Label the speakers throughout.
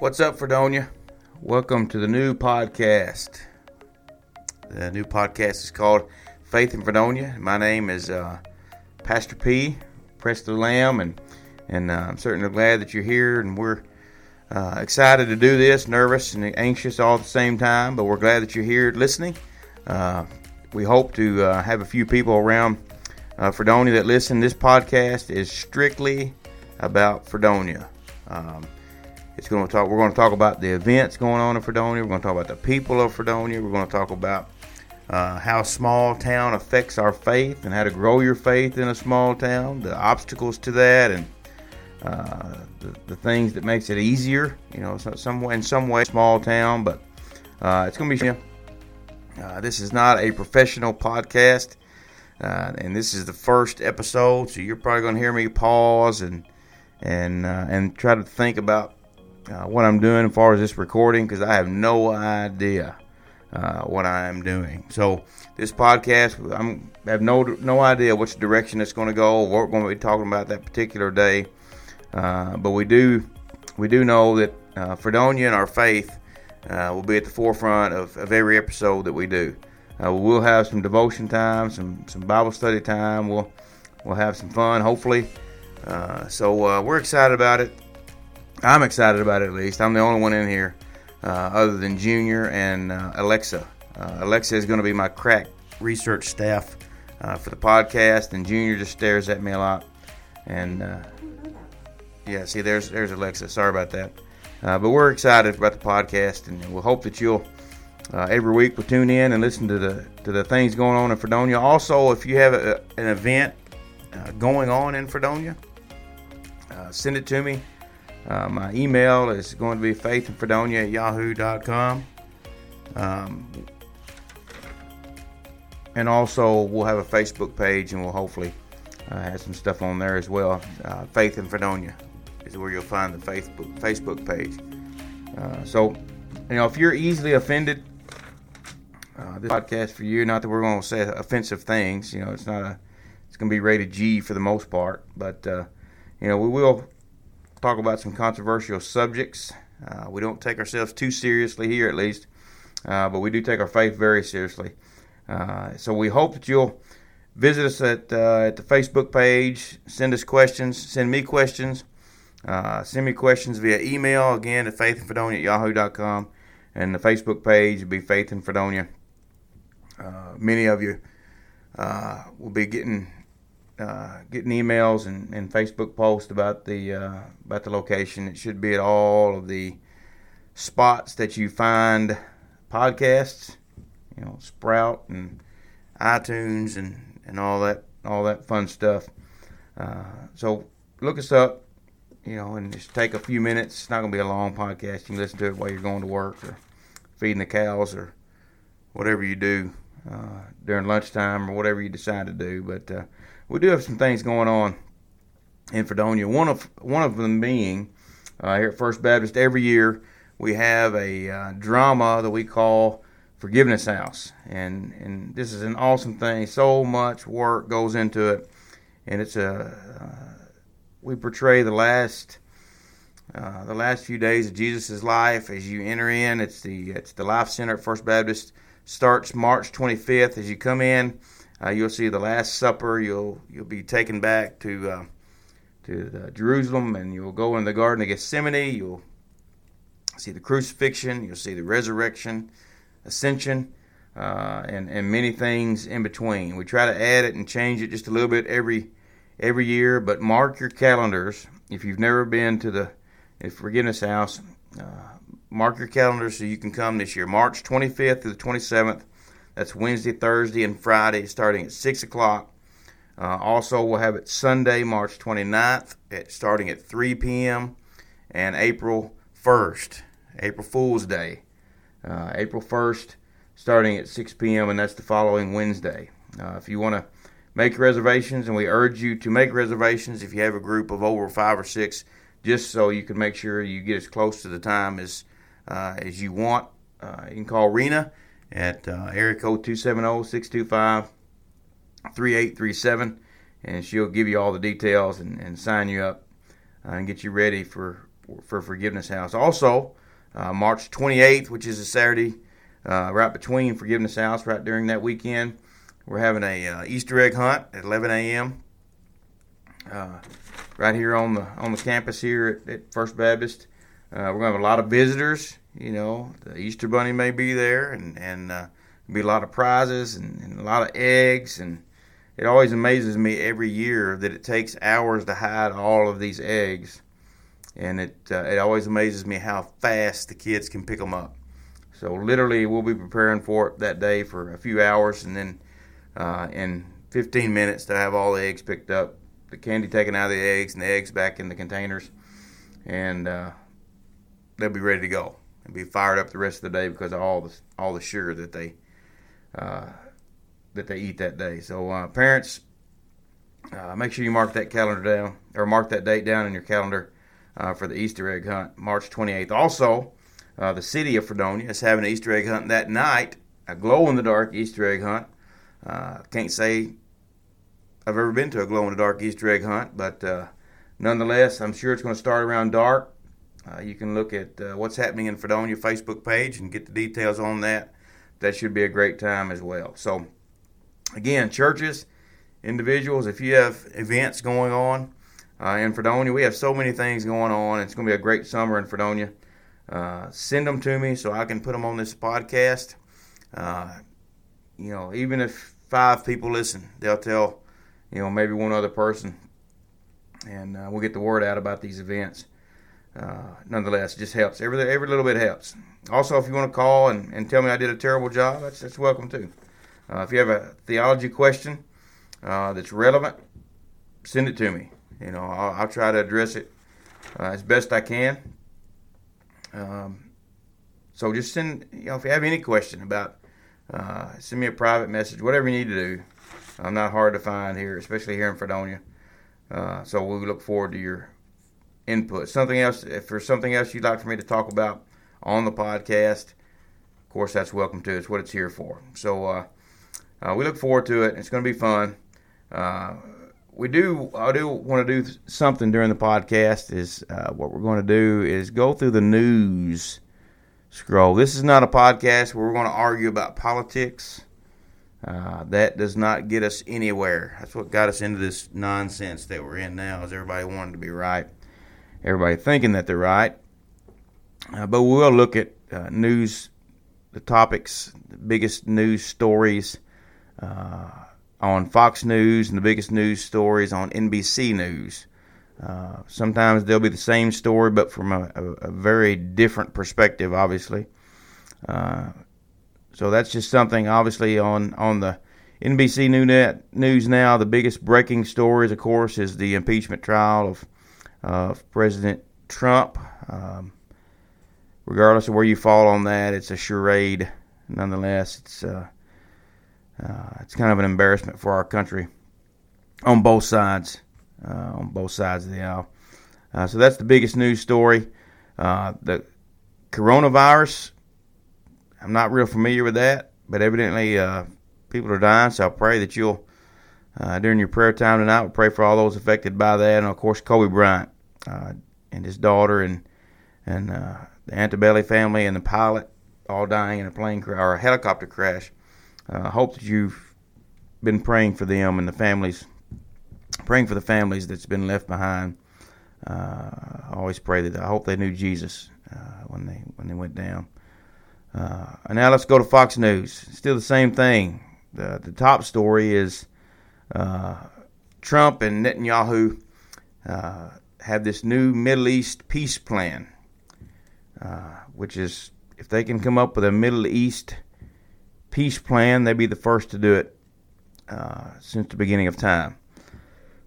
Speaker 1: What's up, Fredonia? Welcome to the new podcast. The new podcast is called Faith in Fredonia. My name is uh, Pastor P. Preston Lamb, and and uh, I'm certainly glad that you're here. And we're uh, excited to do this, nervous and anxious all at the same time, but we're glad that you're here listening. Uh, we hope to uh, have a few people around uh, Fredonia that listen. This podcast is strictly about Fredonia. Um, it's going to talk. We're going to talk about the events going on in Fredonia. We're going to talk about the people of Fredonia. We're going to talk about uh, how small town affects our faith and how to grow your faith in a small town. The obstacles to that and uh, the, the, things that makes it easier. You know, some in some way, small town, but uh, it's going to be. Uh, this is not a professional podcast, uh, and this is the first episode, so you're probably going to hear me pause and and uh, and try to think about uh, what I'm doing as far as this recording because I have no idea uh, what I am doing. So this podcast, I'm, I have no no idea which direction it's going to go, or what we're going to be talking about that particular day. Uh, but we do we do know that uh, Fredonia and our faith uh, will be at the forefront of, of every episode that we do. Uh, we'll have some devotion time, some some Bible study time. We'll we'll have some fun, hopefully. Uh, so we're excited about it. I'm excited about it at least. I'm the only one in here uh, other than Junior and uh, Alexa. Uh, Alexa is going to be my crack research staff uh, for the podcast, and Junior just stares at me a lot. And uh, yeah, see, there's there's Alexa. Sorry about that. Uh, but we're excited about the podcast, and we'll hope that you'll every week we'll tune in and listen to the to the things going on in Fredonia. Also, if you have a, an event going on in Fredonia, send it to me. Uh, my email is going to be faithandfredonia at yahoo.com. Um, and also, we'll have a Facebook page and we'll hopefully uh, have some stuff on there as well. Uh, Faith in Fredonia is where you'll find the Facebook, Facebook page. Uh, so, you know, if you're easily offended, uh, this podcast for you, not that we're going to say offensive things, you know, it's not a, it's going to be rated G for the most part, but, uh, you know, we will talk about some controversial subjects. Uh, we don't take ourselves too seriously here, at least, uh, but we do take our faith very seriously. Uh, so we hope that you'll visit us at uh, at the Facebook page, send us questions, send me questions, uh, send me questions via email again at faithandfredonia at yahoo.com, and the Facebook page will be Faith in Fredonia. Uh, many of you will be getting uh, getting emails and, and Facebook posts about the uh, about the location. It should be at all of the spots that you find podcasts, you know, Sprout and iTunes and, and all that all that fun stuff. Uh, so look us up, you know, and just take a few minutes. It's not going to be a long podcast. You can listen to it while you're going to work or feeding the cows or whatever you do uh, during lunchtime or whatever you decide to do. But uh, we do have some things going on in Fredonia. One of one of them being uh, here at First Baptist every year we have a uh, drama that we call Forgiveness House, and and this is an awesome thing. So much work goes into it, and it's a uh, we portray the last. Uh, the last few days of Jesus' life as you enter in. It's the it's the Life Center at First Baptist. Starts March 25th. As you come in, uh, you'll see the Last Supper. You'll you'll be taken back to uh, to Jerusalem, and you'll go in the Garden of Gethsemane. You'll see the crucifixion. You'll see the resurrection, ascension, uh, and and many things in between. We try to add it and change it just a little bit every every year. But mark your calendars if you've never been to the Forgiveness House. Uh, mark your calendars so you can come this year, March 25th to the 27th. That's Wednesday, Thursday, and Friday starting at 6 o'clock. Uh, also, we'll have it Sunday, March 29th, at, starting at 3 p.m., and April 1st, April Fool's Day, uh, April 1st, starting at 6 p.m., and that's the following Wednesday. Uh, if you want to make reservations, and we urge you to make reservations if you have a group of over five or six, just so you can make sure you get as close to the time as uh, as you want. Uh, you can call Rena at uh, area code 270-625-3837 and she'll give you all the details and, and sign you up uh, and get you ready for for, for Forgiveness House. Also, uh, March 28th, which is a Saturday, uh, right between Forgiveness House, right during that weekend, we're having a uh, Easter egg hunt at 11 a.m. Uh, right here on the on the campus here at, at First Baptist. Uh, we're gonna have a lot of visitors. You know, the Easter Bunny may be there, and and uh, be a lot of prizes and, and a lot of eggs. And it always amazes me every year that it takes hours to hide all of these eggs, and it uh, it always amazes me how fast the kids can pick them up. So literally, we'll be preparing for it that day for a few hours, and then uh, in 15 minutes to have all the eggs picked up, the candy taken out of the eggs, and the eggs back in the containers, and uh, they'll be ready to go and be fired up the rest of the day because of all the all the sugar that they uh, that they eat that day. So uh, parents, uh, make sure you mark that calendar down or mark that date down in your calendar uh, for the Easter egg hunt, March 28th. Also, uh, the city of Fredonia is having an Easter egg hunt that night, a glow in the dark Easter egg hunt. Uh, can't say I've ever been to a glow in the dark Easter egg hunt, but nonetheless, I'm sure it's going to start around dark. You can look at what's happening in Fredonia Facebook page and get the details on that. That should be a great time as well. So, Again, churches, individuals, if you have events going on uh, in Fredonia, we have so many things going on. It's going to be a great summer in Fredonia. Uh, send them to me so I can put them on this podcast. Uh, you know, even if five people listen, they'll tell, you know, maybe one other person, and uh, we'll get the word out about these events. Uh, nonetheless, it just helps. Every every little bit helps. Also, if you want to call and, and tell me I did a terrible job, that's that's welcome too. Uh, if you have a theology question uh, that's relevant, send it to me. You know, I'll, I'll try to address it uh, as best I can. Um, so just send, you know, if you have any question about, uh, send me a private message, whatever you need to do. I'm not hard to find here, especially here in Fredonia. Uh, so we look forward to your input. Something else, if there's something else you'd like for me to talk about on the podcast, of course, that's welcome too. It's what it's here for. So, uh, uh, we look forward to it. It's going to be fun. Uh, we do. I do want to do something during the podcast. Is uh, what we're going to do is go through the news scroll. This is not a podcast where we're going to argue about politics. Uh, that does not get us anywhere. That's what got us into this nonsense that we're in now. Is everybody wanting to be right? Everybody thinking that they're right. Uh, but we will look at uh, news, the topics, the biggest news stories uh, on Fox News and the biggest news stories on NBC News. Uh, sometimes they'll be the same story, but from a, a, a very different perspective, obviously. Uh, so that's just something, obviously, on on the NBC New Net News now. The biggest breaking stories, of course, is the impeachment trial of of President Trump. Um, regardless of where you fall on that, it's a charade. Nonetheless, it's uh, uh, it's kind of an embarrassment for our country on both sides, uh, on both sides of the aisle. Uh, so that's the biggest news story. Uh, the coronavirus, I'm not real familiar with that, but evidently uh, people are dying. So I pray that you'll, uh, during your prayer time tonight, we'll pray for all those affected by that, and of course Kobe Bryant and his daughter and and the Altobelli family and the pilot all dying in a plane crash or a helicopter crash. I uh, hope that you've been praying for them and the families, praying for the families that's been left behind. Uh, I always pray that I hope they knew Jesus uh, when they when they went down. Uh, and now let's go to Fox News. Still the same thing. The the top story is uh, Trump and Netanyahu uh, have this new Middle East peace plan, which is if they can come up with a Middle East peace plan. They'd be the first to do it uh, since the beginning of time.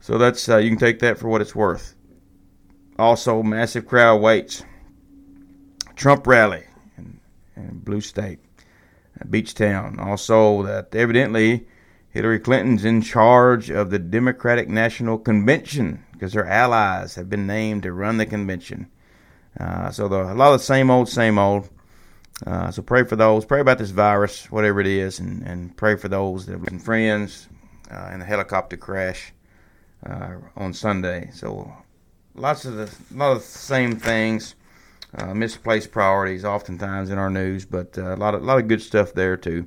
Speaker 1: So that's uh, you can take that for what it's worth. Also, massive crowd waits. Trump rally in, in Blue State, Beach Town. Also, that evidently Hillary Clinton's in charge of the Democratic National Convention because her allies have been named to run the convention. Uh, so the, a lot of the same old, same old. Uh, so pray for those. Pray about this virus, whatever it is, and, and pray for those that have been friends uh, in a helicopter crash uh, on Sunday. So lots of the lot of the same things. Uh, misplaced priorities, oftentimes in our news, but uh, a lot of a lot of good stuff there too.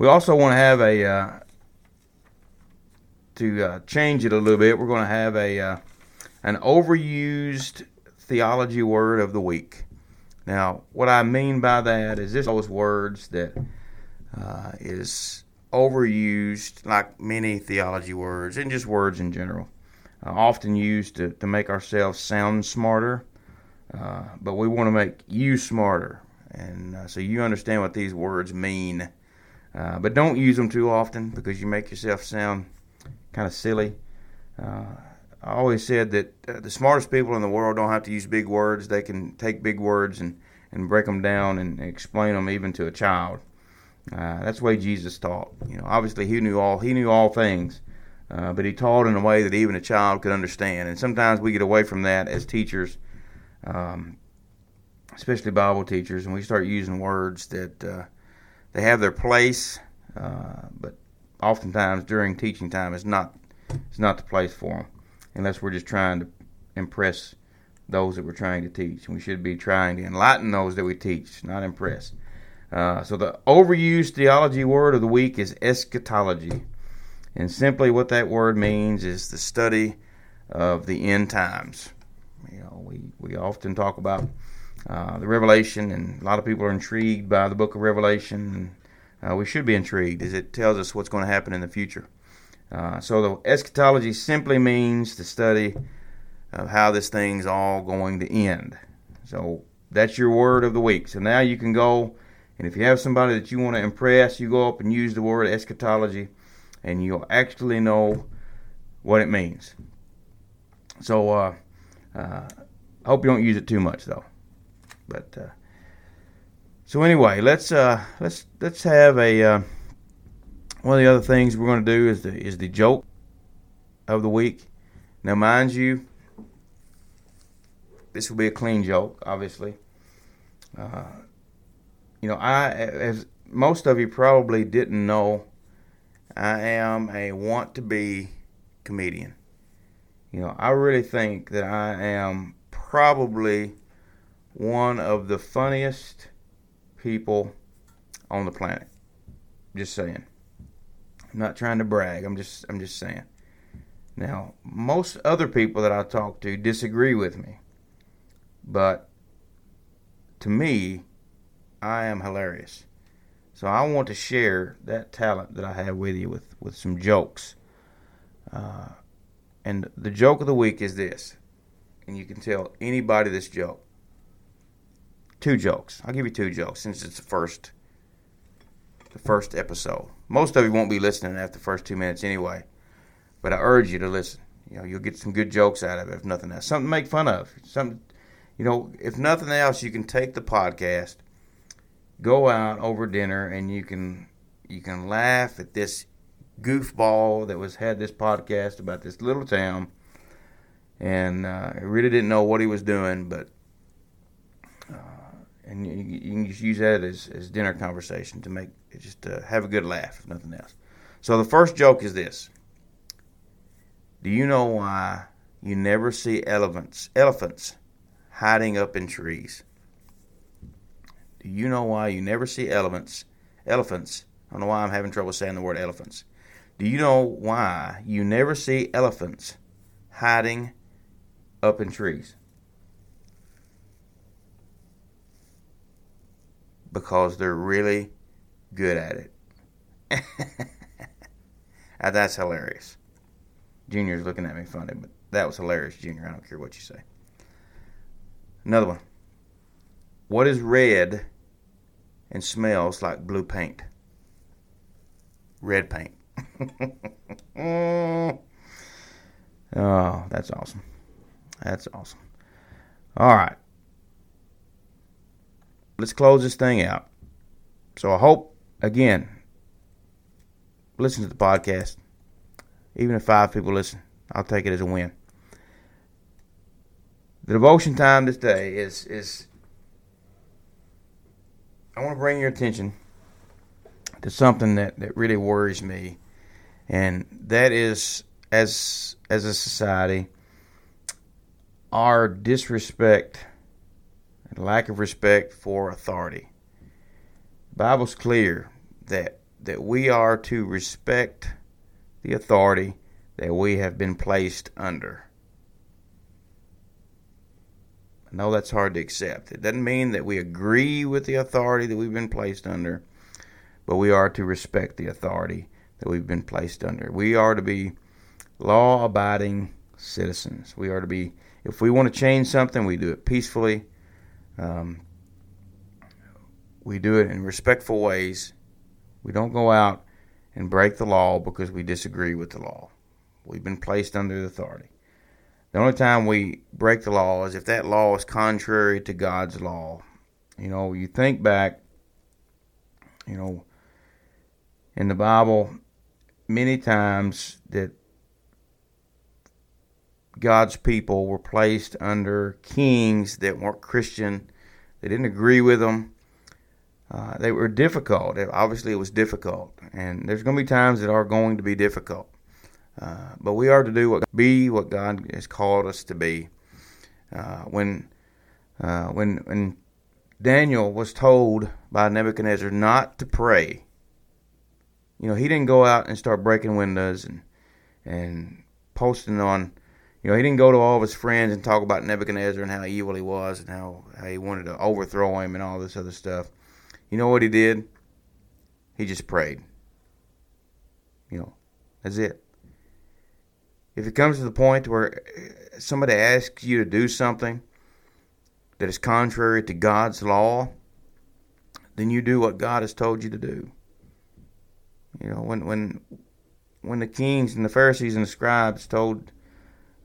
Speaker 1: Uh, we also want to have a uh, to uh, change it a little bit. We're going to have a uh, an overused theology word of the week. Now, what I mean by that is this those words that is overused, like many theology words and just words in general uh, often used to, to make ourselves sound smarter, uh, but we want to make you smarter. And uh, so you understand what these words mean. Uh, but don't use them too often because you make yourself sound kind of silly. Uh, I always said that uh, the smartest people in the world don't have to use big words. They can take big words and, and break them down and explain them even to a child. that's the way Jesus taught. You know, obviously he knew all he knew all things, uh, but he taught in a way that even a child could understand. And sometimes we get away from that as teachers, um, especially Bible teachers, and we start using words that uh, they have their place, uh, but oftentimes during teaching time is not it's not the place for them, unless we're just trying to impress those that we're trying to teach. We should be trying to enlighten those that we teach, not impress. Uh, so the overused theology word of the week is eschatology. And simply what that word means is the study of the end times. You know, we, we often talk about uh, the Revelation, and a lot of people are intrigued by the book of Revelation. And uh, we should be intrigued as it tells us what's going to happen in the future. Uh, so the eschatology simply means the study of how this thing's all going to end. So that's your word of the week. So now you can go, and if you have somebody that you want to impress, you go up and use the word eschatology and you'll actually know what it means. So, uh, uh, I hope you don't use it too much though. But uh, so anyway, let's uh, let's let's have a uh, one of the other things we're going to do is the is the joke of the week. Now, mind you, this will be a clean joke, obviously. Uh, you know, I as most of you probably didn't know I am a want to be comedian. You know, I really think that I am probably one of the funniest people on the planet. Just saying. I'm not trying to brag. I'm just I'm just saying. Now, most other people that I talk to disagree with me. But to me, I am hilarious. So I want to share that talent that I have with you with, with some jokes. Uh, and the joke of the week is this. And you can tell anybody this joke. Two jokes. I'll give you two jokes since it's the first the first episode. Most of you won't be listening after the first two minutes anyway. But I urge you to listen. You know, you'll get some good jokes out of it if nothing else. Something to make fun of. Something you know, if nothing else, you can take the podcast go out over dinner and you can you can laugh at this goofball that was had this podcast about this little town and uh, really didn't know what he was doing but and you, you, can just use that as, as dinner conversation to make just uh, have a good laugh if nothing else so the first joke is this do you know why you never see elephants elephants hiding up in trees do you know why you never see elephants? Elephants. I don't know why I'm having trouble saying the word elephants. Do you know why you never see elephants hiding up in trees? Because they're really good at it. that's hilarious. Junior's looking at me funny, but that was hilarious, Junior. I don't care what you say. Another one. What is red and smells like blue paint? Red paint. oh, that's awesome. That's awesome. All right. Let's close this thing out. So I hope, again, listen to the podcast. Even if five people listen, I'll take it as a win. The devotion time this day is is I want to bring your attention to something that, that really worries me, and that is as as a society, our disrespect lack of respect for authority. The Bible's clear that that we are to respect the authority that we have been placed under. I know that's hard to accept. It doesn't mean that we agree with the authority that we've been placed under, but we are to respect the authority that we've been placed under. We are to be law abiding citizens. We are to be, if we want to change something, we do it peacefully. Um, we do it in respectful ways. We don't go out and break the law because we disagree with the law. We've been placed under authority. The only time we break the law is if that law is contrary to God's law. You know, you think back, you know, in the Bible, many times that God's people were placed under kings that weren't Christian. They didn't agree with them. Uh, they were difficult. Obviously, it was difficult, and there's going to be times that are going to be difficult. Uh, but we are to do what be what God has called us to be. Uh, when uh, when when Daniel was told by Nebuchadnezzar not to pray, you know, he didn't go out and start breaking windows and and posting on. You know, he didn't go to all of his friends and talk about Nebuchadnezzar and how evil he was and how, how he wanted to overthrow him and all this other stuff. You know what he did? He just prayed. You know, that's it. If it comes to the point where somebody asks you to do something that is contrary to God's law, then you do what God has told you to do. You know, when when when the kings and the Pharisees and the scribes told,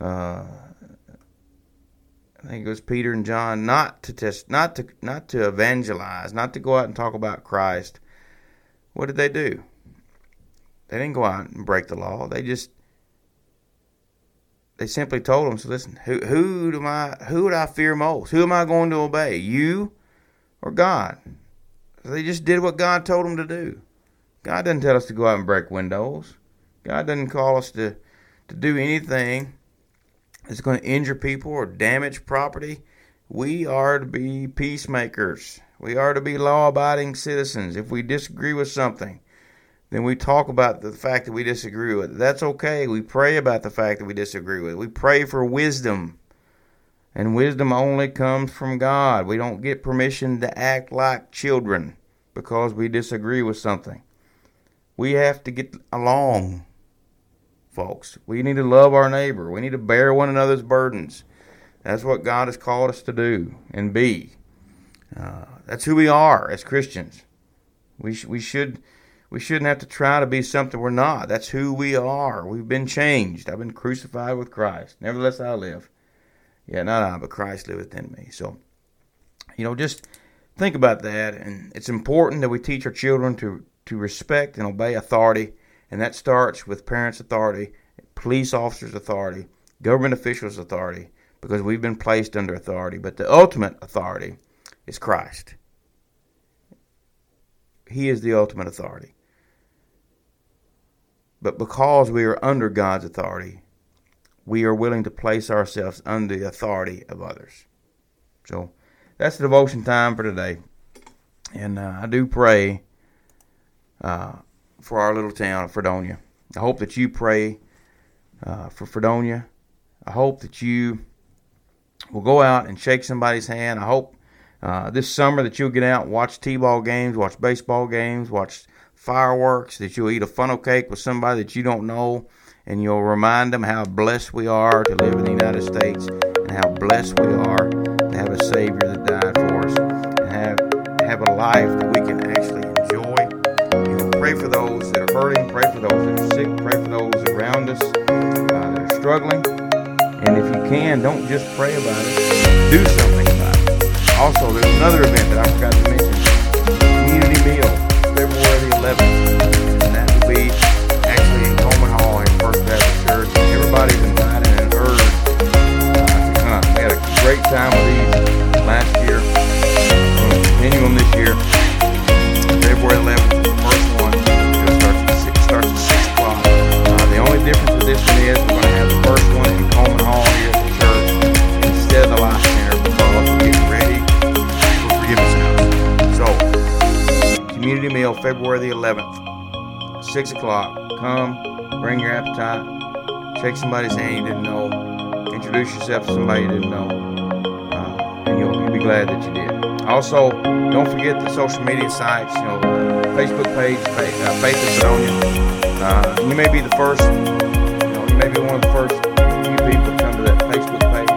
Speaker 1: uh, I think it was Peter and John, not to test, not to not to evangelize, not to go out and talk about Christ. What did they do? They didn't go out and break the law. They just they simply told them, so listen, who who do I who would I fear most? Who am I going to obey? You or God? So they just did what God told them to do. God doesn't tell us to go out and break windows. God doesn't call us to, to do anything that's going to injure people or damage property. We are to be peacemakers. We are to be law abiding citizens. If we disagree with something, then we talk about the fact that we disagree with it. That's okay. We pray about the fact that we disagree with it. We pray for wisdom. And wisdom only comes from God. We don't get permission to act like children because we disagree with something. We have to get along, folks. We need to love our neighbor. We need to bear one another's burdens. That's what God has called us to do and be. Uh, that's who we are as Christians. We sh- we should we shouldn't have to try to be something we're not. That's who we are. We've been changed. I've been crucified with Christ. Nevertheless, I live. Yeah, not I, but Christ liveth in me. So, you know, just think about that. And it's important that we teach our children to, to respect and obey authority. And that starts with parents' authority, police officers' authority, government officials' authority, because we've been placed under authority. But the ultimate authority is Christ. He is the ultimate authority. But because we are under God's authority, we are willing to place ourselves under the authority of others. So that's the devotion time for today. And uh, I do pray uh, for our little town of Fredonia. I hope that you pray uh, for Fredonia. I hope that you will go out and shake somebody's hand. I hope uh, this summer that you'll get out and watch T-ball games, watch baseball games, watch fireworks, that you'll eat a funnel cake with somebody that you don't know, and you'll remind them how blessed we are to live in the United States and how blessed we are to have a Savior that died for us and have, have a life hurting, pray for those that are sick, pray for those around us uh, that are struggling. And if you can, don't just pray about it, do something about it. Also, there's another event that I forgot to mention 6 o'clock. Come, bring your appetite, shake somebody's hand you didn't know, introduce yourself to somebody you didn't know, uh, and you'll, you'll be glad that you did. Also, don't forget the social media sites, you know, Facebook page, Faith, uh, Faith. Uh, you may be the first, you know, you may be one of the first few people to come to that Facebook page,